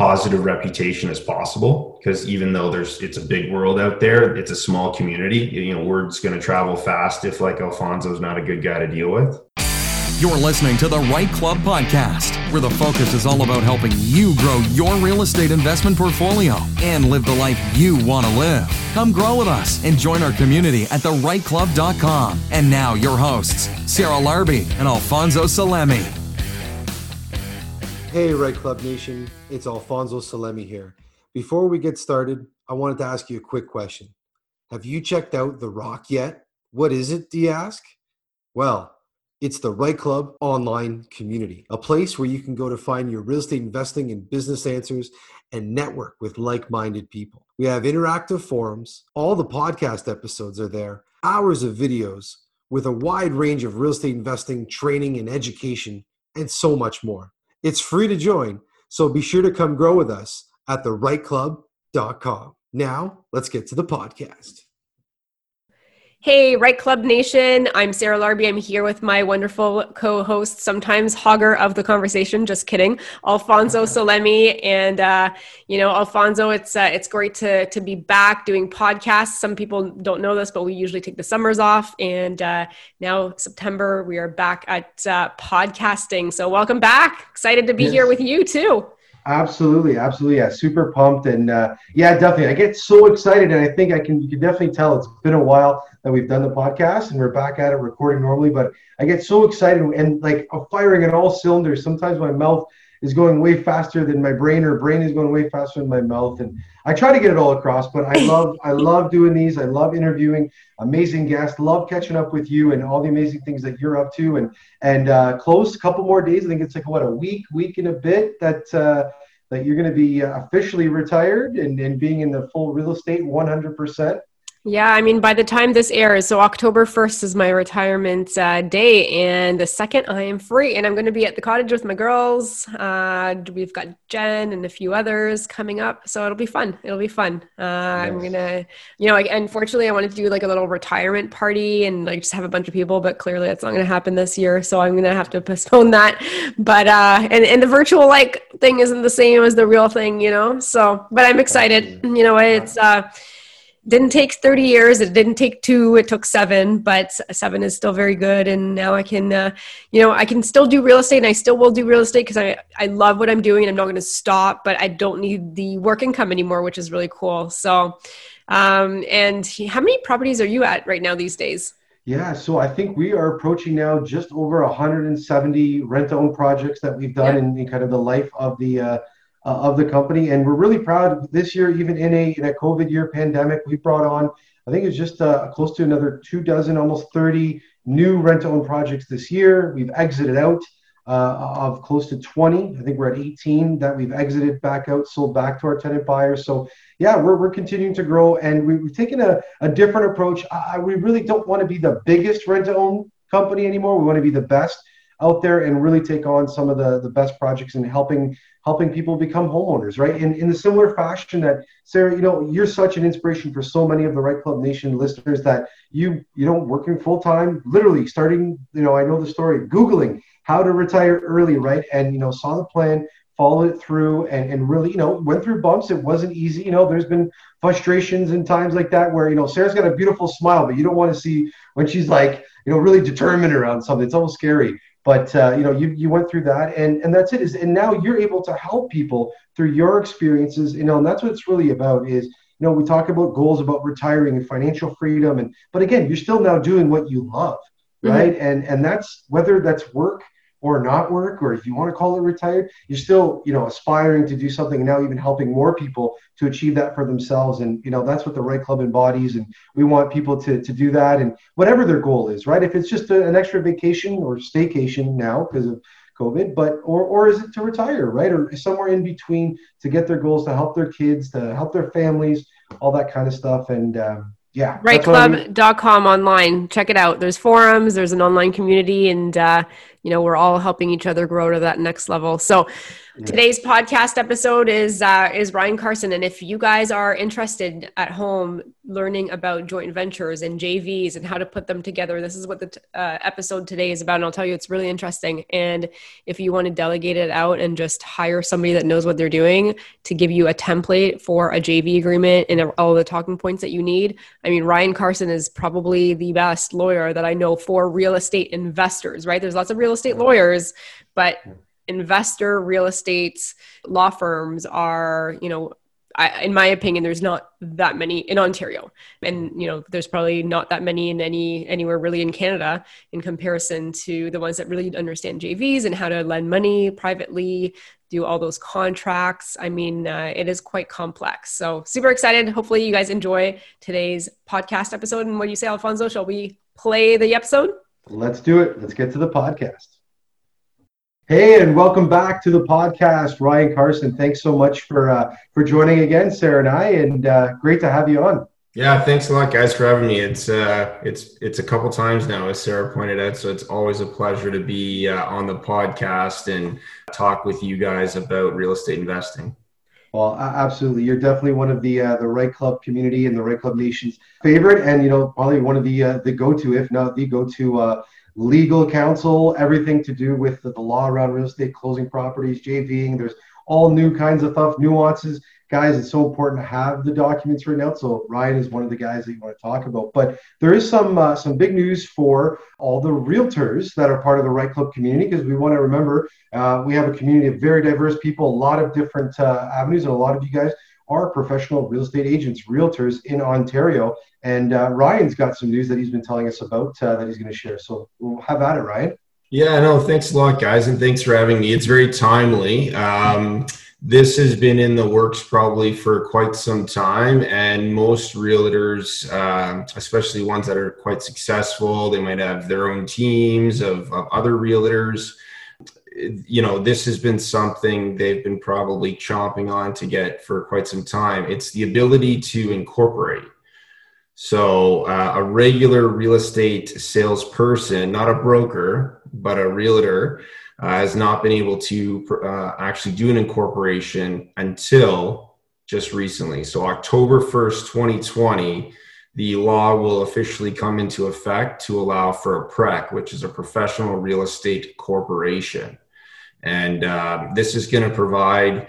positive reputation as possible because even though there's it's a big world out there it's a small community you know word's going to travel fast if like alfonso's not a good guy to deal with. You're listening to the REITE Club podcast where the focus is all about helping you grow your real estate investment portfolio and live the life you want to live. Come grow with us and join our community at the right therightclub.com and now your hosts sarah larbi and alfonso salemi Hey, REITE Club Nation, it's Alfonso Salemi here. Before we get started, I wanted to ask you a quick question. Have you checked out The Rock yet? What is it, do you ask? Well, it's the REITE Club online community, a place where you can go to find your real estate investing and business answers and network with like minded people. We have interactive forums, all the podcast episodes are there, hours of videos with a wide range of real estate investing, training, and education, and so much more. It's free to join, so be sure to come grow with us at therightclub.com. Now, let's get to the podcast. Hey, REITE Club Nation. I'm Sarah Larbi. I'm here with my wonderful co host, sometimes hogger of the conversation. Just kidding. Alfonso Salemi. And, uh, you know, Alfonso, it's uh, it's great to, to be back doing podcasts. Some people don't know this, but we usually take the summers off. And uh, now, September, we are back at uh, podcasting. So, welcome back. Excited to be yes. here with you, too. Absolutely, absolutely. Yeah, super pumped and uh, yeah, definitely. I get so excited, and I think I can. You can definitely tell it's been a while that we've done the podcast, and we're back at it recording normally. But I get so excited and like firing in all cylinders. Sometimes my mouth is going way faster than my brain, or brain is going way faster than my mouth, and I try to get it all across. But I love, I love doing these. I love interviewing amazing guests. Love catching up with you and all the amazing things that you're up to. And and uh, close a couple more days. I think it's like what a week, week and a bit that. Uh, that you're going to be uh, officially retired and, and being in the full real estate 100%. Yeah, I mean, by the time this airs, so October 1st is my retirement uh, day, and the second I am free, and I'm going to be at the cottage with my girls. Uh, we've got Jen and a few others coming up, so it'll be fun. It'll be fun. Uh, I'm going to, you know, like, unfortunately, I wanted to do like a little retirement party and like just have a bunch of people, but clearly that's not going to happen this year, so I'm going to have to postpone that. But, uh, and, and the virtual like thing isn't the same as the real thing, you know, so, but I'm excited. You know, it's, uh, didn't take 30 years it didn't take two it took seven but seven is still very good and now i can uh, you know i can still do real estate and i still will do real estate because I, I love what i'm doing and i'm not going to stop but i don't need the work income anymore which is really cool so um, and how many properties are you at right now these days? Yeah, so I think we are approaching now just over 170 rent-own projects that we've done in, in, kind of the life of the uh, of the company. And we're really proud this year, even in a, in a COVID year pandemic, we brought on, I think it's just uh, close to another two dozen, almost 30 new rent to own projects this year. We've exited out uh, of close to 20. I think we're at 18 that we've exited back out, sold back to our tenant buyers. So yeah, we're, we're continuing to grow and we, have taken a, a different approach. I, we really don't want to be the biggest rent to own company anymore. We want to be the best out there and really take on some of the, the best projects and helping helping people become homeowners, right? In in the similar fashion that Sarah, you know, you're such an inspiration for so many of the REITE Club Nation listeners that you, you know, working full time, literally starting, you know, I know the story, Googling how to retire early, right? And you know, saw the plan, followed it through and, and really, you know, went through bumps. It wasn't easy. You know, there's been frustrations and times like that where, you know, Sarah's got a beautiful smile, but you don't want to see when she's like, you know, really determined around something. It's almost scary but uh, you know you, you went through that and and that's it is and now you're able to help people through your experiences you know and that's what it's really about is you know we talk about goals about retiring and financial freedom and but again you're still now doing what you love mm-hmm. right mm-hmm. and and that's whether that's work or not work or if you want to call it retired you're still you know aspiring to do something and now even helping more people to achieve that for themselves. And you know that's what the REITE Club embodies. And we want people to, to do that and whatever their goal is right? If it's just a, an extra vacation or staycation now because of covid but or or is it to retire right? Or somewhere in between to get their goals to help their kids to help their families all that kind of stuff. And um, yeah rightclub.com online. Check it out. There's forums there's an online community and uh, you know we're all helping each other grow to that next level. So today's podcast episode is uh, is ryan carson and if you guys are interested at home learning about joint ventures and jvs and how to put them together this is what the t- uh, episode today is about and i'll tell you it's really interesting. And if you want to delegate it out and just hire somebody that knows what they're doing to give you a template for a jv agreement and all the talking points that you need i mean ryan carson is probably the best lawyer that i know for real estate investors right? There's lots of real real estate lawyers, but investor real estate law firms are, you know, I, in my opinion, there's not that many in Ontario, and you know, there's probably not that many in any anywhere really in Canada in comparison to the ones that really understand JVs and how to lend money privately, do all those contracts. I mean, uh, it is quite complex. So, super excited. Hopefully, you guys enjoy today's podcast episode. And what do you say, Alfonso? Shall we play the episode? Let's do it. Let's get to the podcast. Hey, and welcome back to the podcast, Ryan Carson. Thanks so much for uh, for joining again, Sarah and I, and uh, great to have you on. Yeah, thanks a lot, guys, for having me. It's uh, it's it's a couple times now, as Sarah pointed out, so it's always a pleasure to be uh, on the podcast and talk with you guys about real estate investing. Well, absolutely, you're definitely one of the uh, the REITE Club community and the REITE Club Nation's favorite, and you know probably one of the uh, the go to, if not the go to, uh, legal counsel. Everything to do with the, the law around real estate, closing properties, JVing. There's all new kinds of stuff, nuances guys, it's so important to have the documents written out. So Ryan is one of the guys that you want to talk about. But there is some uh, some big news for all the realtors that are part of the REITE Club community because we want to remember uh, we have a community of very diverse people, a lot of different uh, avenues, and a lot of you guys are professional real estate agents, realtors in Ontario. And uh, Ryan's got some news that he's been telling us about uh, that he's going to share. So we'll have at it, Ryan. Yeah, no, thanks a lot, guys, and thanks for having me. It's very timely. Um, this has been in the works probably for quite some time and most realtors um, especially ones that are quite successful they might have their own teams of, of other realtors you know this has been something they've been probably chomping on to get for quite some time it's the ability to incorporate so uh, a regular real estate salesperson not a broker but a realtor uh, has not been able to uh, actually do an incorporation until just recently. So, October 1st, 2020, the law will officially come into effect to allow for a PREC, which is a professional real estate corporation. And uh, this is going to provide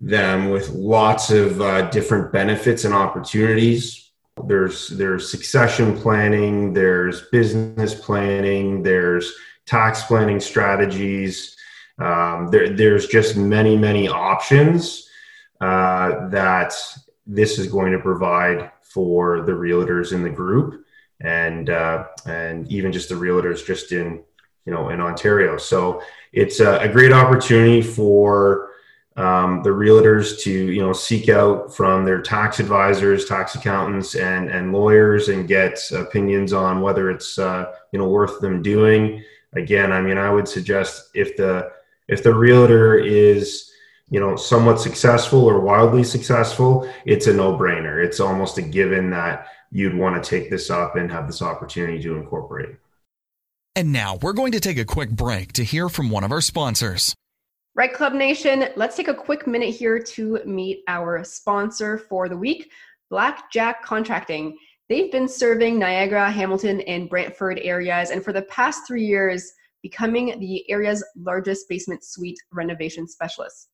them with lots of uh, different benefits and opportunities. There's there's succession planning, there's business planning, there's tax planning strategies. Um, there, there's just many, many options uh, that this is going to provide for the realtors in the group and uh, and even just the realtors just in you know in Ontario. So it's a, a great opportunity for um, the realtors to you know seek out from their tax advisors, tax accountants, and and lawyers and get opinions on whether it's uh, you know worth them doing again, I mean, I would suggest if the if the realtor is you know somewhat successful or wildly successful, it's a no brainer. It's almost a given that you'd want to take this up and have this opportunity to incorporate. And now we're going to take a quick break to hear from one of our sponsors. Right, Club Nation, let's take a quick minute here to meet our sponsor for the week, Blackjack Contracting. They've been serving Niagara, Hamilton, and Brantford areas, and for the past three years, becoming the area's largest basement suite renovation specialist.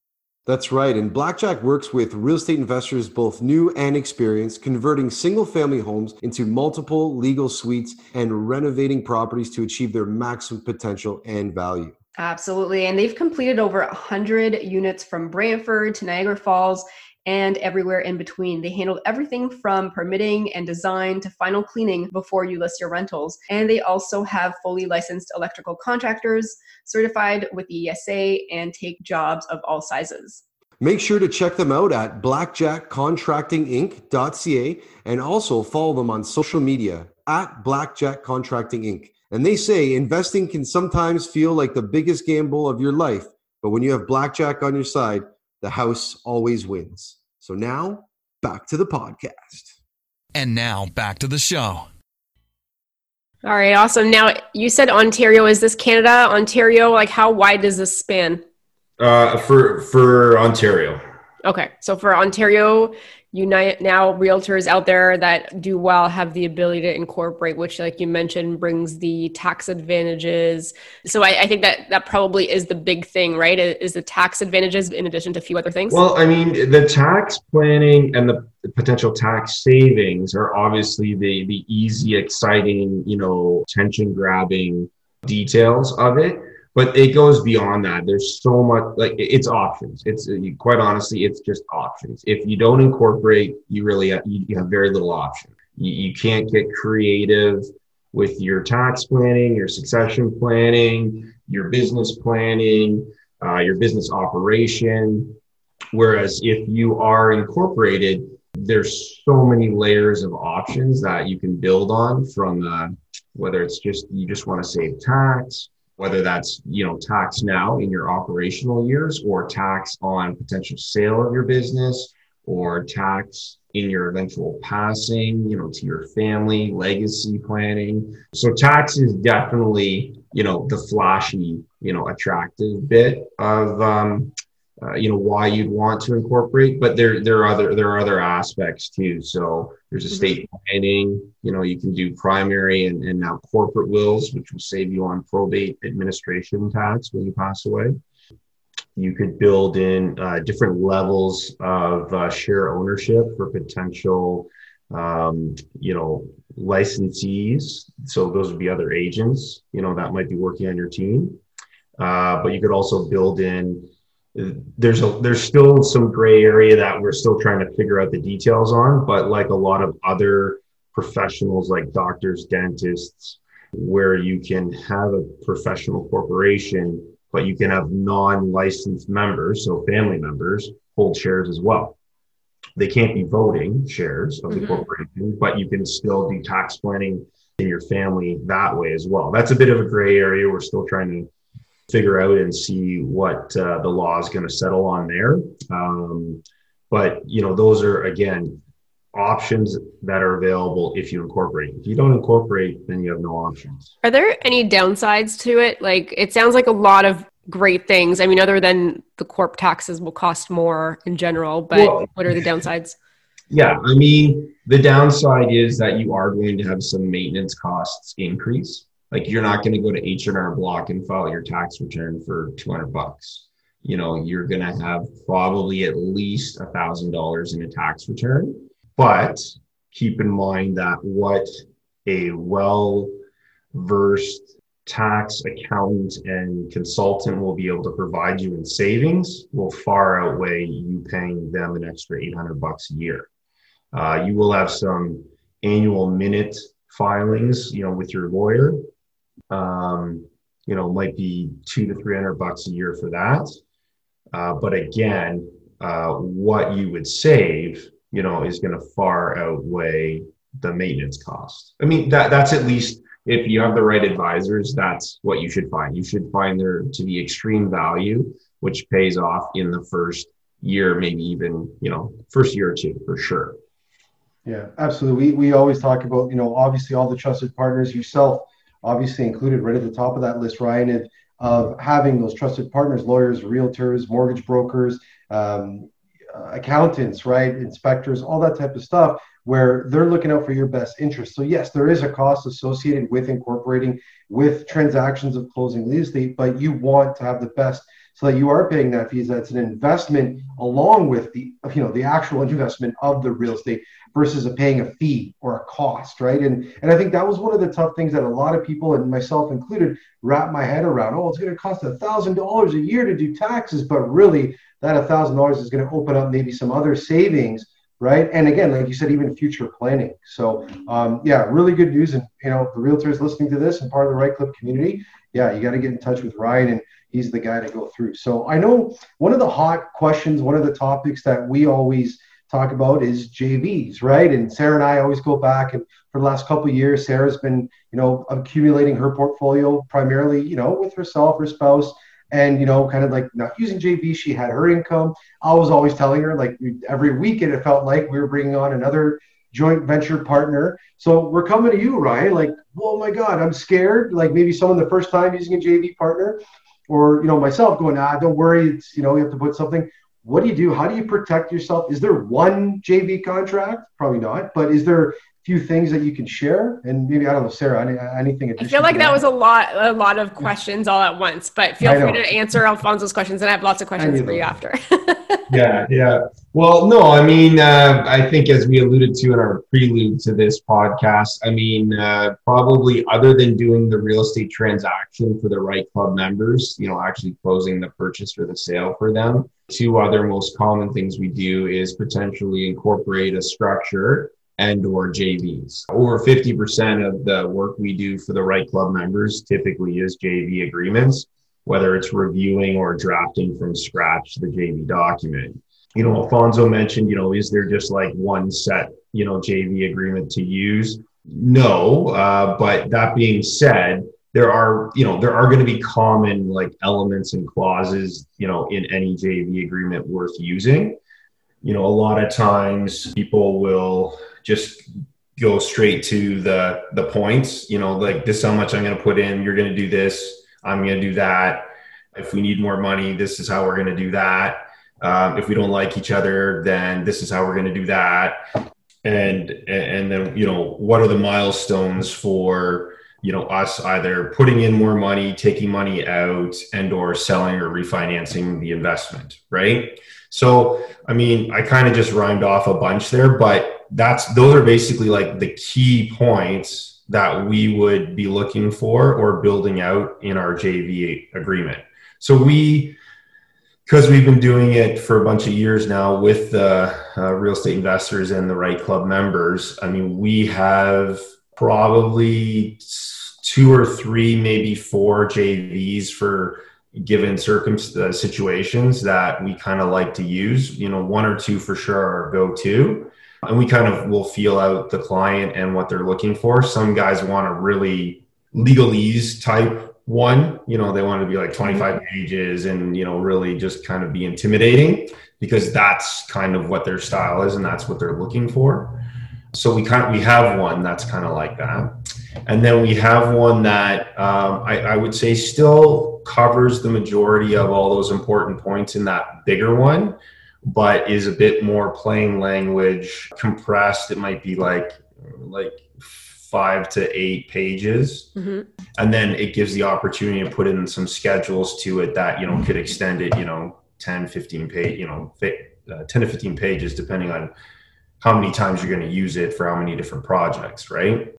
That's right. And Blackjack works with real estate investors, both new and experienced, converting single family homes into multiple legal suites and renovating properties to achieve their maximum potential and value. Absolutely. And they've completed over 100 units from Brantford to Niagara Falls and everywhere in between. They handled everything from permitting and design to final cleaning before you list your rentals. And they also have fully licensed electrical contractors certified with the ESA and take jobs of all sizes. Make sure to check them out at blackjackcontractinginc.ca and also follow them on social media at Blackjack Contracting Inc. And they say investing can sometimes feel like the biggest gamble of your life, but when you have Blackjack on your side, the house always wins. So now back to the podcast. And now back to the show. All right, awesome. Now you said Ontario. Is this Canada, Ontario? Like, how wide does this span? Uh, for for Ontario. Okay, so for Ontario, Unite now realtors out there that do well have the ability to incorporate, which, like you mentioned, brings the tax advantages. So I, I, think that that probably is the big thing, right? Is the tax advantages in addition to a few other things? Well, I mean, the tax planning and the, potential tax savings are obviously the the easy, exciting, you know, attention grabbing details of it but it goes beyond that. There's so much like it's options. It's quite honestly it's just options. If you don't incorporate you really have, you have very little option. You, you can't get creative with your tax planning your succession planning your business planning uh, your business operation. Whereas if you are incorporated there's so many layers of options that you can build on from uh, whether it's just you just want to save tax whether that's you know tax now in your operational years or tax on potential sale of your business or tax in your eventual passing you know to your family legacy planning. So tax is definitely you know the flashy you know attractive bit of um, uh, you know why you'd want to incorporate but there there are other there are other aspects too. So there's estate mm-hmm. planning you know you can do primary and, and now corporate wills which will save you on probate administration tax when you pass away. You could build in uh, different levels of uh, share ownership for potential um, you know licensees. So those would be other agents you know that might be working on your team. Uh, but you could also build in there's a there's still some gray area that we're still trying to figure out the details on but like a lot of other professionals like doctors dentists where you can have a professional corporation but you can have non-licensed members so family members hold shares as well they can't be voting shares of the mm-hmm. corporation but you can still do tax planning in your family that way as well that's a bit of a gray area we're still trying to figure out and see what uh, the law is going to settle on there. Um, but you know, those are again options that are available if you incorporate. If you don't incorporate, then you have no options. Are there any downsides to it? Like it sounds like a lot of great things. I mean, other than the corp taxes will cost more in general, but well, what are the downsides? Yeah, I mean, the downside is that you are going to have some maintenance costs increase. Like you're not going to go to H&R Block and file your tax return for 200 bucks. You know, you're going to have probably at least a thousand dollars in a tax return. But keep in mind that what a well versed tax accountant and consultant will be able to provide you in savings will far outweigh you paying them an extra 800 bucks a year. Uh, you will have some annual minute filings, you know, with your lawyer um, you know, might be two to three hundred bucks a year for that. Uh, but again, uh, what you would save, you know, is going to far outweigh the maintenance cost. I mean, that that's at least if you have the right advisors, that's what you should find. You should find there to be extreme value, which pays off in the first year, maybe even you know, first year or two for sure. Yeah, absolutely. We we always talk about you know obviously all the trusted partners yourself obviously included right at the top of that list, Ryan, of, of having those trusted partners, lawyers, realtors, mortgage brokers, um, uh, accountants, right, inspectors, all that type of stuff, where they're looking out for your best interest. So yes, there is a cost associated with incorporating with transactions of closing real estate, but you want to have the best so that you are paying that fees. That's an investment along with the you know the actual investment of the real estate versus a paying a fee or a cost, right? And and I think that was one of the tough things that a lot of people and myself included wrap my head around. Oh, it's going to cost a thousand dollars a year to do taxes, but really that a thousand dollars is going to open up maybe some other savings, right? And again, like you said, even future planning. So um, yeah, really good news. And you know, the realtors listening to this and part of the REITE Club community, yeah, you got to get in touch with Ryan and he's the guy to go through. So I know one of the hot questions, one of the topics that we always talk about is JVs, right? And Sarah and I always go back and for the last couple years, Sarah's been, you know, accumulating her portfolio primarily, you know, with herself, her spouse, and you know, kind of like not using JV. She had her income. I was always telling her like every weekend, it felt like we were bringing on another joint venture partner. So we're coming to you, Ryan. Like, oh my God, I'm scared. Like maybe someone the first time using a JV partner, or you know myself going, ah, don't worry. It's you know you have to put something. What do you do? How do you protect yourself? Is there one JV contract? Probably not. But is there few things that you can share and maybe i don't know sarah any, anything i feel like that, was a lot a lot of questions all at once but feel free to answer alfonso's questions and i have lots of questions for you after. Yeah yeah. Well no i mean uh, i think as we alluded to in our prelude to this podcast i mean uh, probably other than doing the real estate transaction for the REITE Club members you know actually closing the purchase or the sale for them two other most common things we do is potentially incorporate a structure and or JVs. Over 50% of the work we do for the REITE Club members typically is JV agreements, whether it's reviewing or drafting from scratch the JV document. You know, Alfonso mentioned, you know, is there just like one set, you know, JV agreement to use? No, uh, but that being said, there are, you know, there are going to be common like elements and clauses, you know, in any JV agreement worth using. You know, a lot of times people will just go straight to the the points you know like this is how much i'm going to put in you're going to do this i'm going to do that. If we need more money this is how we're going to do that. Um, if we don't like each other then this is how we're going to do that. And and then you know what are the milestones for you know us either putting in more money taking money out and or selling or refinancing the investment right? So i mean i kind of just rhymed off a bunch there but that's those are basically like the key points that we would be looking for or building out in our JV agreement. So we because we've been doing it for a bunch of years now with the uh, real estate investors and the REITE Club members. I mean, we have probably two or three, maybe four JVs for given circumstances uh, situations that we kind of like to use. You know, one or two for sure are go to and we kind of will feel out the client and what they're looking for. Some guys want a really legalese type one, you know, they want to be like 25 pages and, you know, really just kind of be intimidating because that's kind of what their style is and that's what they're looking for. So we kind of, we have one that's kind of like that. And then we have one that um, I, I would say still covers the majority of all those important points in that bigger one but is a bit more plain language compressed. It might be like like five to eight pages mm-hmm. and then it gives the opportunity to put in some schedules to it that you know could extend it you know 10 15 page you know uh, 10 to 15 pages depending on how many times you're going to use it for how many different projects right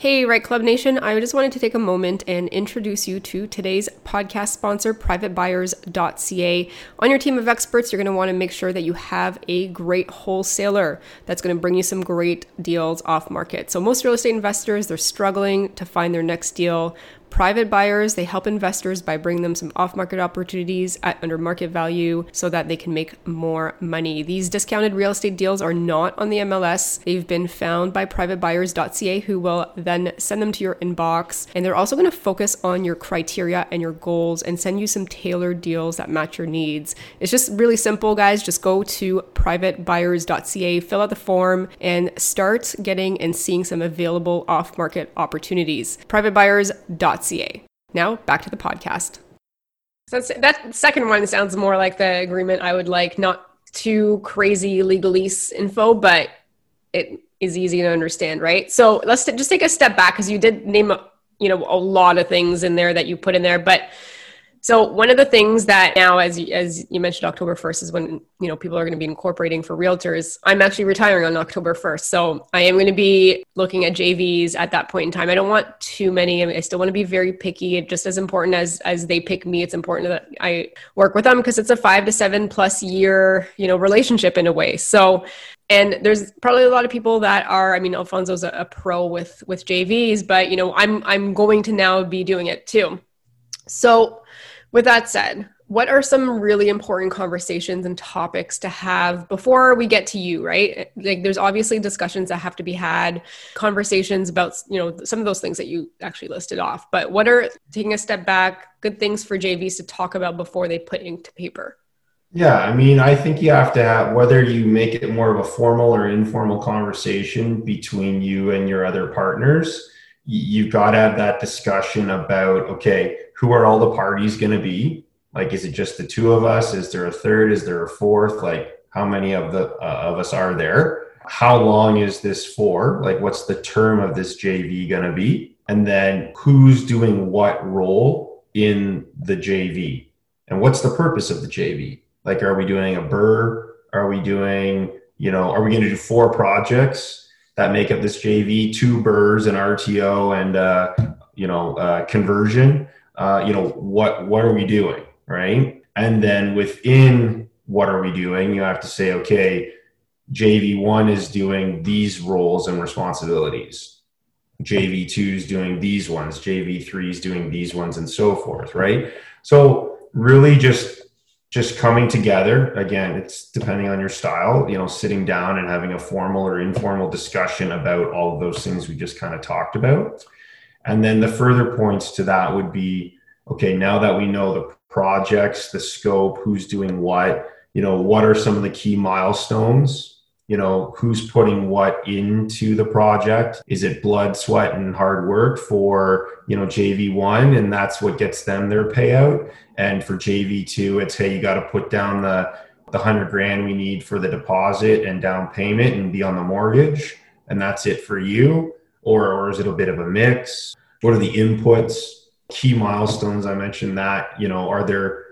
Hey, REITE Club Nation. I just wanted to take a moment and introduce you to today's podcast sponsor, privatebuyers.ca. On your team of experts, you're going to want to make sure that you have a great wholesaler that's going to bring you some great deals off market. So, most real estate investors, they're struggling to find their next deal. Private buyers, they help investors by bringing them some off market opportunities at under market value so that they can make more money. These discounted real estate deals are not on the MLS. They've been found by privatebuyers.ca who will then send them to your inbox. And they're also going to focus on your criteria and your goals and send you some tailored deals that match your needs. It's just really simple, guys. Just go to privatebuyers.ca, fill out the form, and start getting and seeing some available off market opportunities. Privatebuyers.ca ca. Now back to the podcast. So that second one sounds more like the agreement I would like, not too crazy legalese info, but it is easy to understand, right? So let's just take a step back because you did name, you know, a lot of things in there that you put in there, but so one of the things that now, as you, as you mentioned, October first is when you know people are going to be incorporating for realtors. I'm actually retiring on October first, so I am going to be looking at JVs at that point in time. I don't want too many. I, still want to be very picky. Just as important as as they pick me, it's important that I work with them because it's a five to seven plus year you know relationship in a way. So and there's probably a lot of people that are i mean alfonso's a, a, pro with with jvs but you know i'm i'm going to now be doing it too so with that said, what are some really important conversations and topics to have before we get to you, right? Like there's obviously discussions that have to be had, conversations about, you know, some of those things that you actually listed off. But what are taking a step back, good things for JVs to talk about before they put ink to paper? Yeah, I mean, I think you have to have whether you make it more of a formal or informal conversation between you and your other partners. You've got to have that discussion about okay, who are all the parties going to be? Like, is it just the two of us? Is there a third? Is there a fourth? Like, how many of the uh, of us are there? How long is this for? Like, what's the term of this JV going to be? And then who's doing what role in the JV? And what's the purpose of the JV? Like, are we doing a BRRRR? Are we doing, you know, are we going to do four projects that make up this JV, two BRRRRs, an RTO, and, uh, you know, uh, conversion? Uh, you know, what, what are we doing? Right. And then within what are we doing, you have to say, okay, JV1 is doing these roles and responsibilities. JV2 is doing these ones, JV3 is doing these ones, and so forth, right? So, really just just coming together again it's depending on your style you know sitting down and having a formal or informal discussion about all of those things we just kind of talked about. And then the further points to that would be okay now that we know the projects the scope who's doing what you know what are some of the key milestones you know who's putting what into the project? Is it blood sweat and hard work for you know jv1 and that's what gets them their payout? And for jv2 it's hey you got to put down the the 100 grand we need for the deposit and down payment and be on the mortgage and that's it for you? Or or is it a bit of a mix? What are the inputs? Key milestones i mentioned that you know are there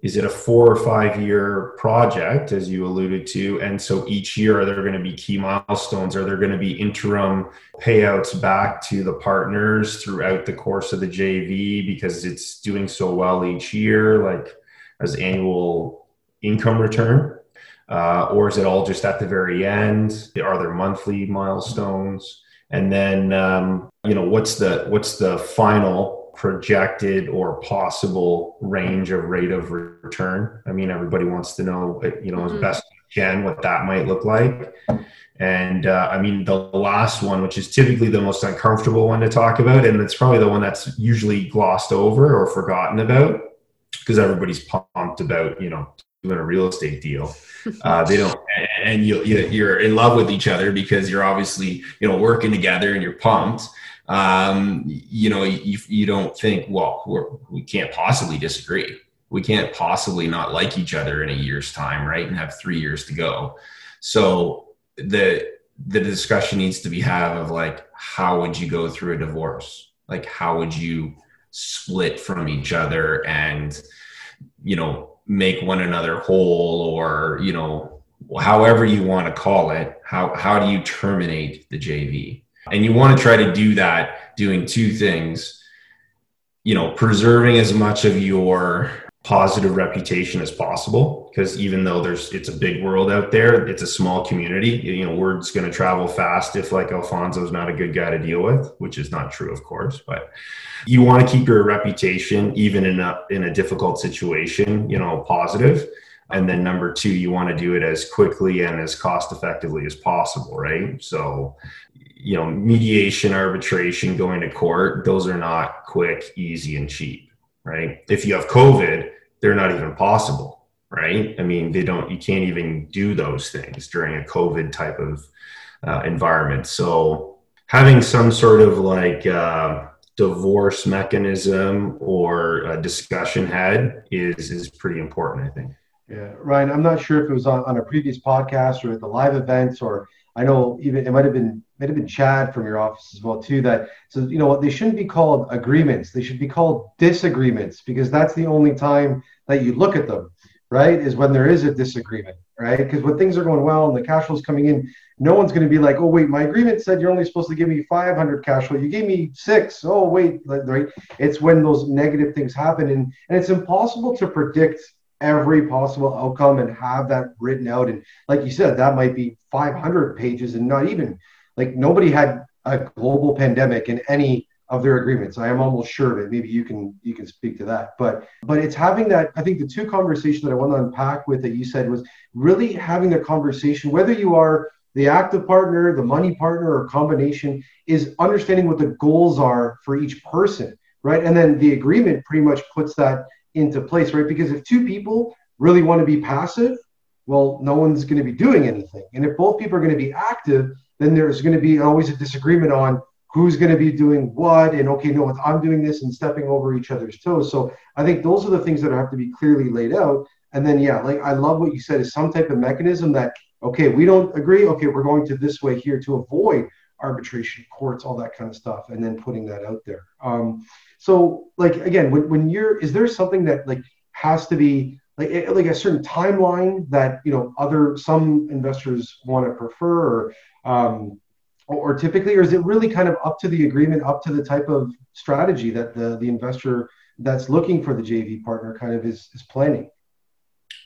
is it a four or five year project as you alluded to? And so each year are there going to be key milestones? Are there going to be interim payouts back to the partners throughout the course of the jv because it's doing so well each year like as annual income return. Uh, or is it all just at the very end? Are there monthly milestones? And then um, you know what's the what's the final projected or possible range of rate of return. I mean, everybody wants to know, you know, mm-hmm. as best you can what that might look like. And uh, I mean, the last one, which is typically the most uncomfortable one to talk about, and it's probably the one that's usually glossed over or forgotten about because everybody's pumped about, you know, doing a real estate deal. Uh, they don't, and you, you're in love with each other because you're obviously, you know, working together and you're pumped um, you know, you, you don't think, well, we're, we can't possibly disagree. We can't possibly not like each other in a year's time, right? And have three years to go. So the the discussion needs to be had of like, how would you go through a divorce? Like, how would you split from each other and, you know, make one another whole or, you know, however you want to call it, how, how do you terminate the JV? And you want to try to do that doing two things, you know, preserving as much of your positive reputation as possible because even though there's it's a big world out there it's a small community you know word's going to travel fast if like alfonso's not a good guy to deal with which is not true of course but you want to keep your reputation even in a in a difficult situation you know positive. And then number two you want to do it as quickly and as cost effectively as possible right? So you know, mediation, arbitration, going to court, those are not quick, easy, and cheap, right? If you have COVID, they're not even possible, right? I mean, they don't, you can't even do those things during a COVID type of uh, environment. So having some sort of like uh, divorce mechanism or a discussion head is is pretty important, I think. Yeah, Ryan, I'm not sure if it was on, on a previous podcast or at the live events, or I know even it might have been might have been Chad from your office as well too. That so you know what they shouldn't be called agreements; they should be called disagreements because that's the only time that you look at them, right? Is when there is a disagreement, right? Because when things are going well and the cash flow is coming in, no one's going to be like, "Oh wait, my agreement said you're only supposed to give me 500 cash flow. You gave me six. Oh wait, right? It's when those negative things happen, and and it's impossible to predict every possible outcome and have that written out. And like you said, that might be 500 pages and not even like nobody had a global pandemic in any of their agreements. I am almost sure of it. Maybe you can you can speak to that. But but it's having that. I think the two conversations that I want to unpack with that you said was really having the conversation, whether you are the active partner, the money partner, or combination, is understanding what the goals are for each person, right? And then the agreement pretty much puts that into place, right? Because if two people really want to be passive, well, no one's going to be doing anything. And if both people are going to be active, then there's going to be always a disagreement on who's going to be doing what and okay no i'm doing this and stepping over each other's toes. So i think those are the things that have to be clearly laid out. And then yeah like i love what you said is some type of mechanism that okay we don't agree okay we're going to this way here to avoid arbitration courts all that kind of stuff and then putting that out there. Um, so like again when, when you're is there something that like has to be like like a certain timeline that you know other some investors want to prefer or um, or, typically, or is it really kind of up to the agreement, up to the type of strategy that the, the investor that's looking for the JV partner kind of is, is planning?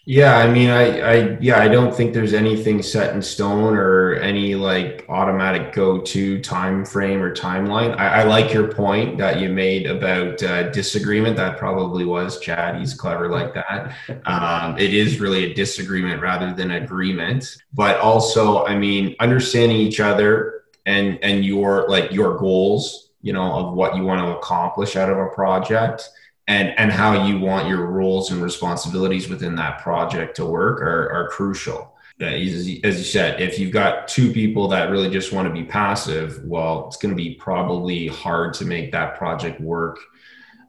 Yeah, I mean, I, I, yeah, I don't think there's anything set in stone or any like automatic go-to time frame or timeline. I, I like your point that you made about uh, disagreement. That probably was Chad. He's clever like that. Um, it is really a disagreement rather than agreement. But also, I mean, understanding each other, and and your like your goals you know of what you want to accomplish out of a project and and how you want your roles and responsibilities within that project to work are, are crucial as you said if you've got two people that really just want to be passive well it's going to be probably hard to make that project work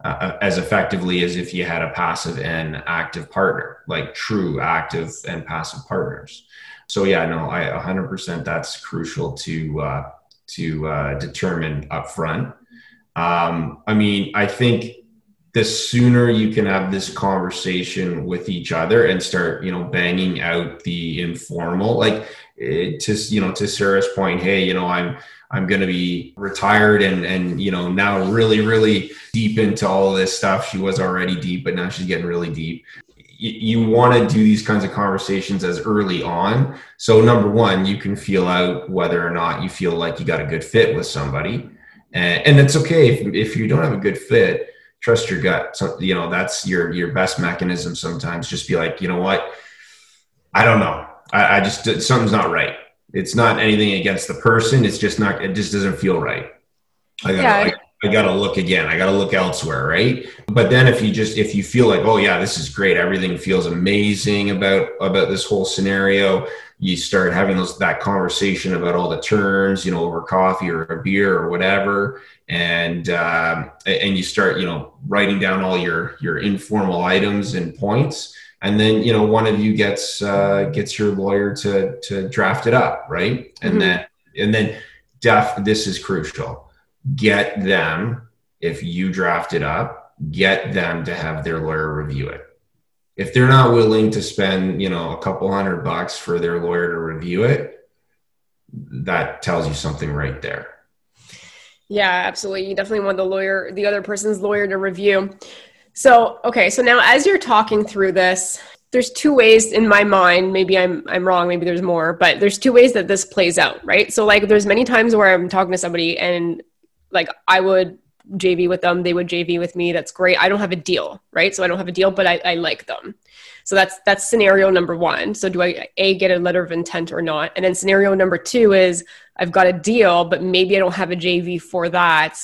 uh, as effectively as if you had a passive and active partner like true active and passive partners so yeah, no, I 100% that's crucial to uh, to uh, determine upfront. Um, I mean, I think the sooner you can have this conversation with each other and start, you know, banging out the informal, like it, to you know, to Sarah's point, hey, you know, I'm I'm to be retired and and you know now really really deep into all this stuff. She was already deep, but now she's getting really deep you want to do these kinds of conversations as early on. So number one, you can feel out whether or not you feel like you got a good fit with somebody, and, and it's okay if, if you don't have a good fit. Trust your gut. So, you know that's your your best mechanism. Sometimes just be like, you know what, I don't know. I, I just something's not right. It's not anything against the person. It's just not. It just doesn't feel right. I got yeah. I got to look again. I got to look elsewhere, right? But then if you just if you feel like, oh yeah, this is great, everything feels amazing about about this whole scenario, you start having those that conversation about all the terms, you know, over coffee or a beer or whatever, and um, and you start, you know, writing down all your your informal items and points, and then you know one of you gets uh, gets your lawyer to to draft it up, right? And mm-hmm. then and then def this is crucial get them, if you draft it up, get them to have their lawyer review it. If they're not willing to spend, you know, a couple hundred bucks for their lawyer to review it, that tells you something right there. Yeah, absolutely. You definitely want the lawyer, the other person's lawyer to review. So, okay, so now as you're talking through this, there's two ways in my mind maybe i'm i'm wrong maybe there's more but there's two ways that this plays out right so like there's many times where i'm talking to somebody and like I would JV with them, they would JV with me. That's great. I don't have a deal, right? So I don't have a deal, but I, I like them. So that's that's scenario number one. So do I a get a letter of intent or not? And then scenario number two is I've got a deal, but maybe I don't have a JV for that.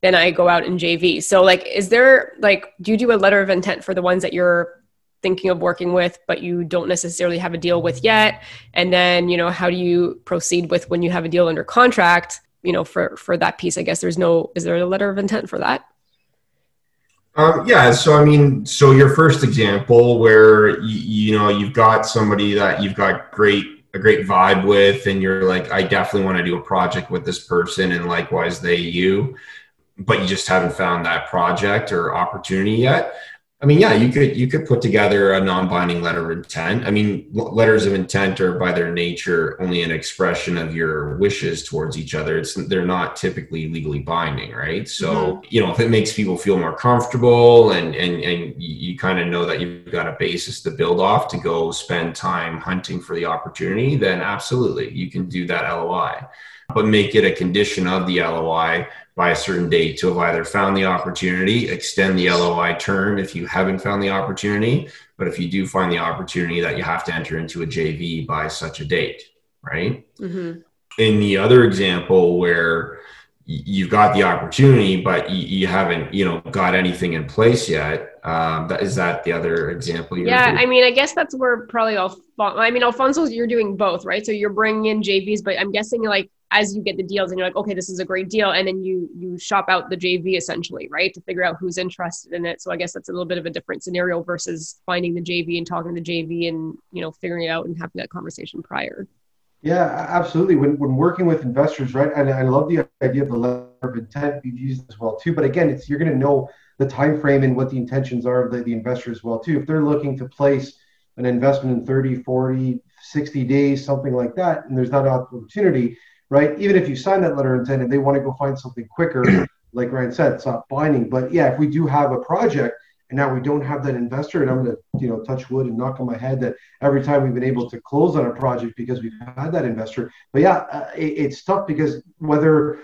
Then I go out and JV. So like, is there like, do you do a letter of intent for the ones that you're thinking of working with, but you don't necessarily have a deal with yet? And then you know, how do you proceed with when you have a deal under contract? You know for for that piece i guess there's no is there a letter of intent for that? Um, yeah so i mean so your first example where you, you know you've got somebody that you've got great a great vibe with and you're like i definitely want to do a project with this person and likewise they you but you just haven't found that project or opportunity yet I mean, yeah, you could you could put together a non-binding letter of intent. I mean, letters of intent are by their nature only an expression of your wishes towards each other. It's they're not typically legally binding, right? So, mm-hmm. you know, if it makes people feel more comfortable and and and you kind of know that you've got a basis to build off to go spend time hunting for the opportunity, then absolutely, you can do that LOI. But make it a condition of the LOI by a certain date to have either found the opportunity, extend the LOI term if you haven't found the opportunity. But if you do find the opportunity, that you have to enter into a JV by such a date, right? Mm-hmm. In the other example where you've got the opportunity, but you, haven't, you know, got anything in place yet, Um, that is that the other example? yeah, I mean, I guess that's where probably Alf- I mean, Alfonso's you're doing both, right? So you're bringing in JVs, but I'm guessing like as you get the deals and you're like, okay, this is a great deal, and then you you shop out the JV essentially, right, to figure out who's interested in it. So I guess that's a little bit of a different scenario versus finding the JV and talking to the JV and you know figuring it out and having that conversation prior. Yeah, absolutely. When, when working with investors, right, and I love the idea of the letter of intent. We've used as well too. But again, it's you're going to know the time frame and what the intentions are of the, the investor as well too. If they're looking to place an investment in 30, 40, 60 days, something like that, and there's not an opportunity, right? Even if you sign that letter of intent and they want to go find something quicker, like Ryan said, it's not binding. But yeah, if we do have a project and now we don't have that investor and i'm to you know touch wood and knock on my head that every time we've been able to close on a project because we've had that investor but yeah uh, it, it's tough because whether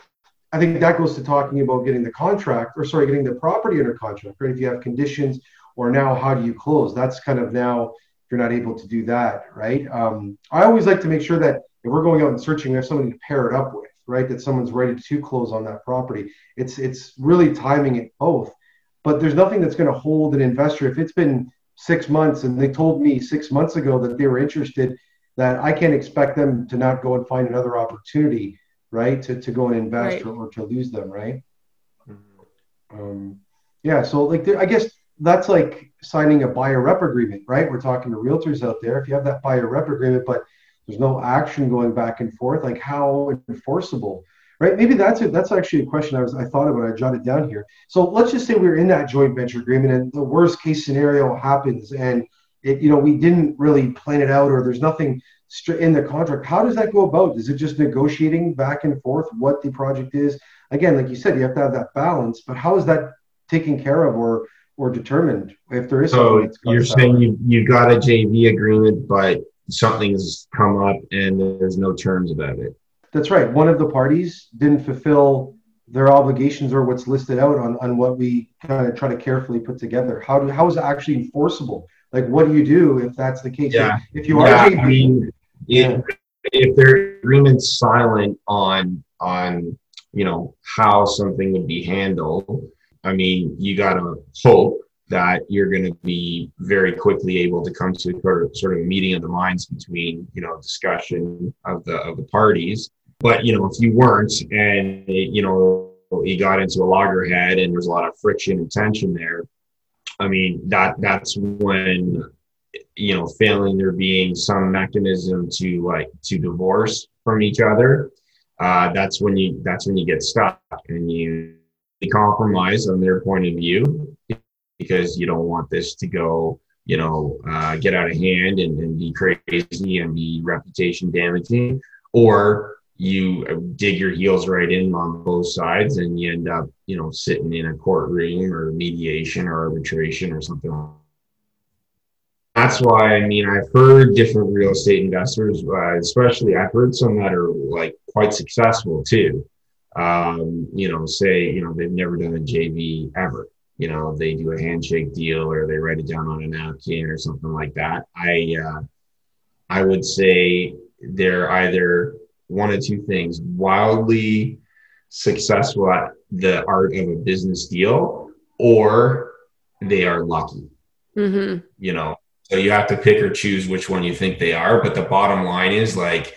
i think that goes to talking about getting the contract or sorry getting the property under contract right if you have conditions or now how do you close that's kind of now if you're not able to do that right um, i always like to make sure that we're going out and searching we have somebody to pair it up with right? That someone's ready to close on that property. It's it's really timing it both. But there's nothing that's going to hold an investor. If it's been six months and they told me six months ago that they were interested that i can't expect them to not go and find another opportunity right to, to go and invest right. or, or, to lose them right? Mm-hmm. um, yeah so like i guess that's like signing a buyer rep agreement right? We're talking to realtors out there. If you have that buyer rep agreement but there's no action going back and forth like how enforceable right? Maybe that's it. That's actually a question I was I thought about. And I jotted down here. So let's just say we are in that joint venture agreement, and the worst case scenario happens, and it you know we didn't really plan it out, or there's nothing in the contract. How does that go about? Is it just negotiating back and forth what the project is? Again, like you said, you have to have that balance. But how is that taken care of, or or determined if there is? So you're saying you you got a JV agreement, but something's come up and there's no terms about it. That's right. One of the parties didn't fulfill their obligations or what's listed out on, on what we kind of try to carefully put together. How do how is it actually enforceable? Like, what do you do if that's the case? Yeah. If you are, yeah, I mean, yeah. if, if their agreement's silent on on you know how something would be handled, I mean, you gotta hope that you're going to be very quickly able to come to sort of, a meeting of the minds between you know discussion of the of the parties but you know, if you weren't, and you know, you got into a loggerhead, and there's a lot of friction and tension there. I mean, that that's when you know, failing there being some mechanism to like to divorce from each other. Uh, that's when you that's when you get stuck and you compromise on their point of view because you don't want this to go you know uh, get out of hand and, and be crazy and be reputation damaging. Or you dig your heels right in on both sides and you end up you know sitting in a courtroom or mediation or arbitration or something. That's why i mean i've heard different real estate investors uh, especially i've heard some that are like quite successful too. Um, you know say you know they've never done a jv ever you know they do a handshake deal or they write it down on a napkin or something like that i uh, i would say they're either one of two things wildly successful at the art of a business deal or they are lucky mm-hmm. you know so you have to pick or choose which one you think they are but the bottom line is like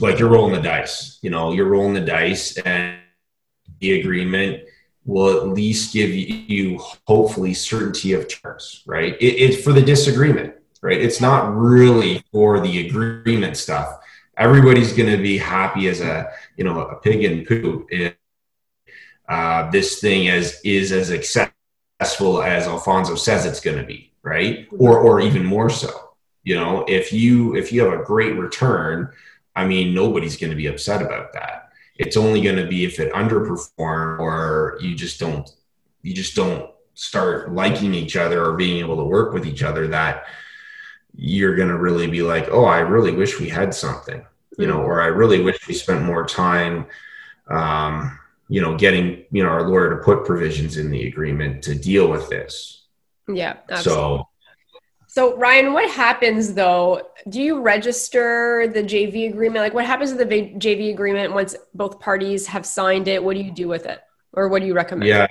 like you're rolling the dice you know you're rolling the dice and the agreement will at least give you hopefully certainty of terms right it, it's for the disagreement right it's not really for the agreement stuff everybody's going to be happy as a you know a pig in poo if uh, this thing as is as successful as Alfonso says it's going to be, right? Or or even more so. You know, if you if you have a great return, I mean, nobody's going to be upset about that. It's only going to be if it underperform or you just don't you just don't start liking each other or being able to work with each other that you're going to really be like, oh, I really wish we had something, you know, or I really wish we spent more time, um, you know, getting, you know, our lawyer to put provisions in the agreement to deal with this. Yeah. Absolutely. So, so Ryan, what happens though? Do you register the JV agreement? Like what happens to the JV agreement once both parties have signed it? What do you do with it? or what do you recommend? Yeah.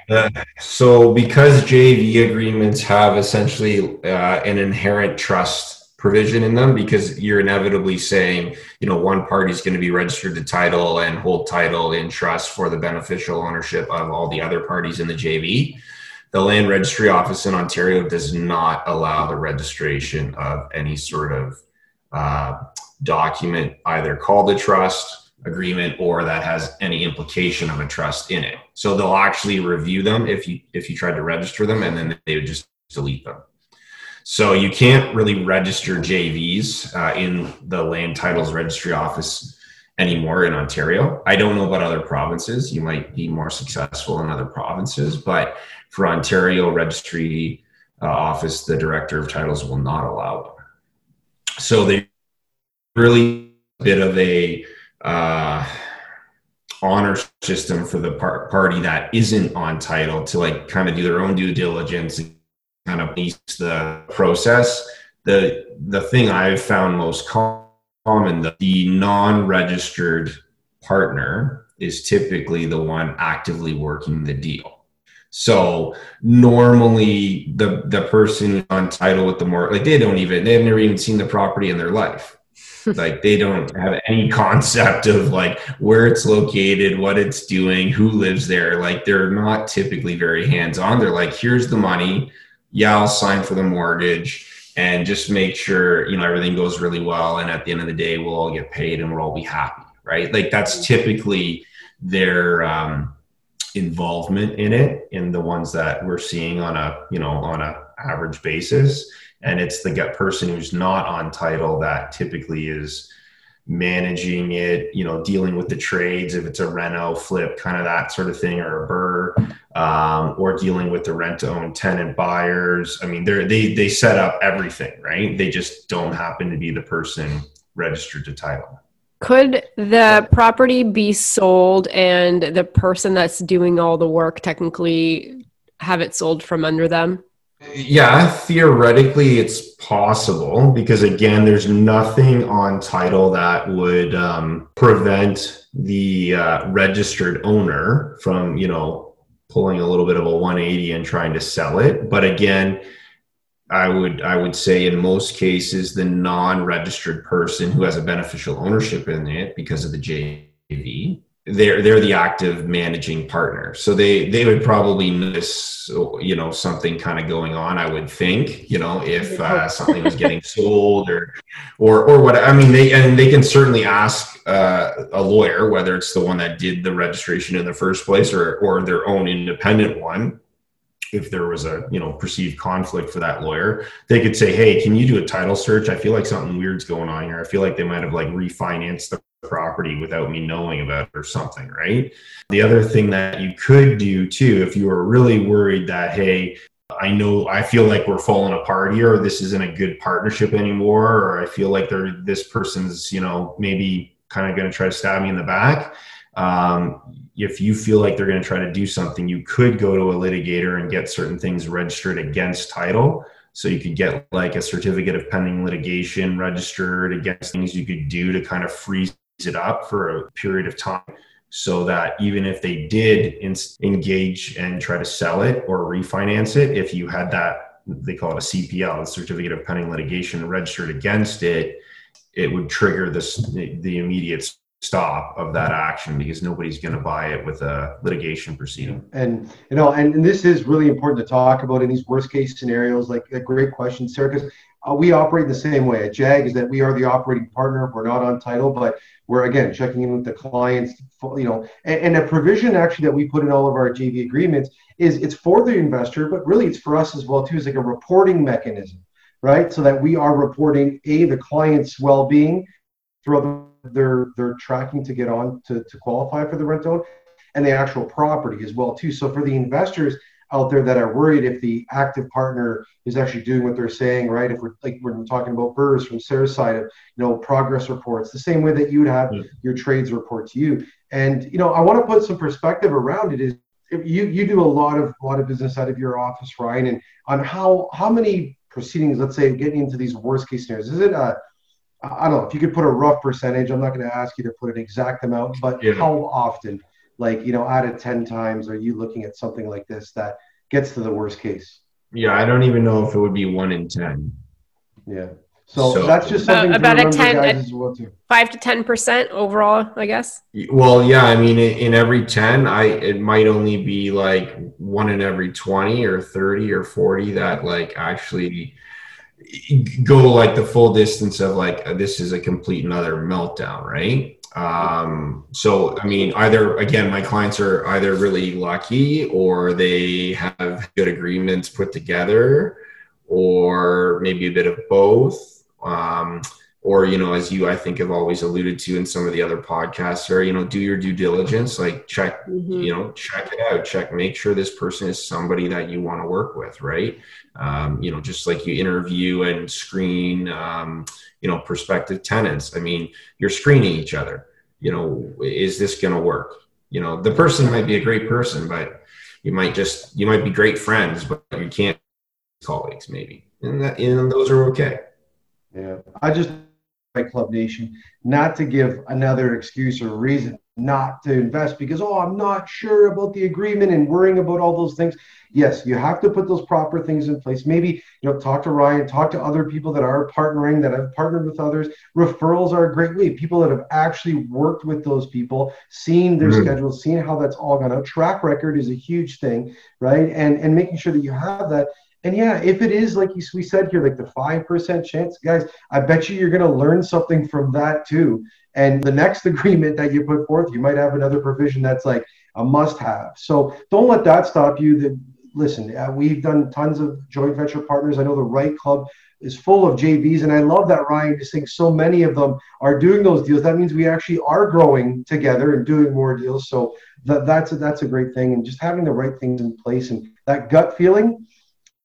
So because JV agreements have essentially uh, an inherent trust provision in them, because you're inevitably saying, you know, one party is going to be registered to title and hold title in trust for the beneficial ownership of all the other parties in the JV. The Land Registry Office in Ontario does not allow the registration of any sort of uh, document, either called a trust agreement or that has any implication of a trust in it. So they'll actually review them if you if you tried to register them, and then they would just delete them. So you can't really register JVs uh, in the Land Titles Registry Office anymore in Ontario. I don't know about other provinces. You might be more successful in other provinces, but for Ontario Registry uh, Office, the Director of Titles will not allow them. So they really a bit of a uh, honor system for the par- party that isn't on title to like kind of do their own due diligence and kind of piece the process. The the thing I've found most common the, the non-registered partner is typically the one actively working the deal. So normally the the person on title with the more like they don't even they've never even seen the property in their life like they don't have any concept of like where it's located, what it's doing, who lives there. Like they're not typically very hands on. They're like, here's the money. Yeah, I'll sign for the mortgage and just make sure, you know, everything goes really well. And at the end of the day, we'll all get paid and we'll all be happy. Right. Like that's typically their, um, involvement in it in the ones that we're seeing on a you know on a average basis. And it's the get person who's not on title that typically is managing it you know dealing with the trades if it's a reno flip kind of that sort of thing or a BRRRR um, or dealing with the rent to own tenant buyers. I mean they're they they set up everything right? They just don't happen to be the person registered to title could the property be sold and the person that's doing all the work technically have it sold from under them yeah, theoretically, it's possible because again, there's nothing on title that would um, prevent the uh, registered owner from, you know, pulling a little bit of a 180 and trying to sell it. But again, I would I would say in most cases, the non-registered person who has a beneficial ownership in it because of the JV they're they're the active managing partner. So they they would probably notice you know something kind of going on i would think you know if uh, something was getting sold or or or what i mean they and they can certainly ask uh, a lawyer whether it's the one that did the registration in the first place or or their own independent one if there was a you know perceived conflict for that lawyer they could say hey can you do a title search? I feel like something weird's going on here. I feel like they might have like refinanced the property without me knowing about it or something right? The other thing that you could do too if you were really worried that hey i know i feel like we're falling apart here or this isn't a good partnership anymore or i feel like they're this person's you know maybe kind of going to try to stab me in the back um, if you feel like they're going to try to do something, you could go to a litigator and get certain things registered against title. So you could get like a certificate of pending litigation registered against things you could do to kind of freeze it up for a period of time so that even if they did in- engage and try to sell it or refinance it, if you had that, they call it a CPL, a certificate of pending litigation registered against it, it would trigger this, the immediate stop of that action because nobody's going to buy it with a litigation proceeding. And you know, and, and this is really important to talk about in these worst case scenarios. Like a great question, Sarah, because uh, we operate the same way at JAG. Is that we are the operating partner. We're not on title, but we're again checking in with the clients. You know, and, and a provision actually that we put in all of our JV agreements is it's for the investor, but really it's for us as well too. It's like a reporting mechanism, right? So that we are reporting a the client's well-being throughout the they're they're tracking to get on to, to qualify for the rent own and the actual property as well too. So for the investors out there that are worried if the active partner is actually doing what they're saying right? If we're like we're talking about BRRRRs from sarah's side of you know progress reports the same way that you would have yeah. your trades report to you. And you know i want to put some perspective around it is you you do a lot of a lot of business out of your office ryan and on how how many proceedings let's say getting into these worst case scenarios is it a I don't know if you could put a rough percentage. I'm not going to ask you to put an exact amount, but yeah. how often? Like you know out of 10 times are you looking at something like this that gets to the worst case? Yeah i don't even know if it would be one in 10 yeah. So, so that's just something about, about a 10 well five to 10 percent overall i guess? Well yeah i mean in every 10 i it might only be like one in every 20 or 30 or 40 that like actually go like the full distance of like this is a complete another meltdown right um, so, I mean, either again, my clients are either really lucky or they have good agreements put together, or maybe a bit of both. Um, or you know, as you I think have always alluded to in some of the other podcasts, or you know, do your due diligence, like check, mm-hmm. you know, check it out, check, make sure this person is somebody that you want to work with, right? Um, you know, just like you interview and screen. Um, you know prospective tenants i mean you're screening each other you know is this going to work you know the person might be a great person but you might just you might be great friends but you can't colleagues maybe and that and those are okay yeah i just like club nation not to give another excuse or reason not to invest because oh i'm not sure about the agreement and worrying about all those things. Yes you have to put those proper things in place. Maybe you know talk to ryan talk to other people that are partnering that have partnered with others. Referrals are a great way. People that have actually worked with those people seen their mm-hmm. schedules seen how that's all gone out. Track record is a huge thing right? And and making sure that you have that and yeah, if it is like we said here, like the five percent chance, guys, I bet you you're going to learn something from that too. And the next agreement that you put forth, you might have another provision that's like a must-have. So don't let that stop you. That listen, uh, we've done tons of joint venture partners. I know the REITE Club is full of JVs, and I love that Ryan is saying so many of them are doing those deals. That means we actually are growing together and doing more deals. So that, that's a, that's a great thing, and just having the right things in place and that gut feeling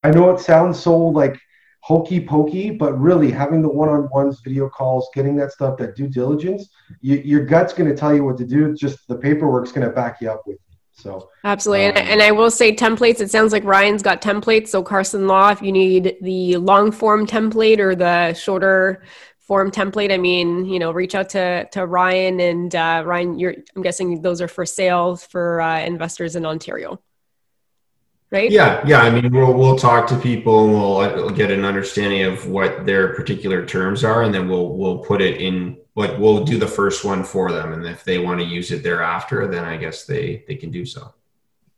I know it sounds so like hokey pokey, but really having the one on ones, video calls, getting that stuff, that due diligence, you, your gut's going to tell you what to do. Just the paperwork's going to back you up with. So absolutely, um, and, and, I will say templates. It sounds like Ryan's got templates. So Carson Law, if you need the long form template or the shorter form template, I mean, you know, reach out to to Ryan and uh, Ryan. You're, I'm guessing those are for sales for uh, investors in Ontario right? Yeah, yeah. I mean, we'll we'll talk to people and we'll uh, get an understanding of what their particular terms are, and then we'll we'll put it in. Like we'll do the first one for them, and if they want to use it thereafter, then I guess they they can do so.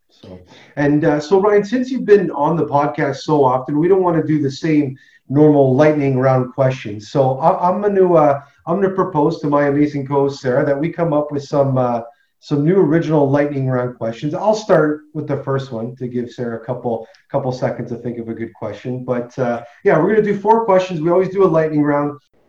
So, and uh, so Ryan, since you've been on the podcast so often, we don't want to do the same normal lightning round questions. So I, am going to uh, I'm going to propose to my amazing co-host Sarah that we come up with some. Uh, some new original lightning round questions. I'll start with the first one to give Sarah a couple couple seconds to think of a good question. But uh, yeah, we're to do four questions. We always do a lightning round.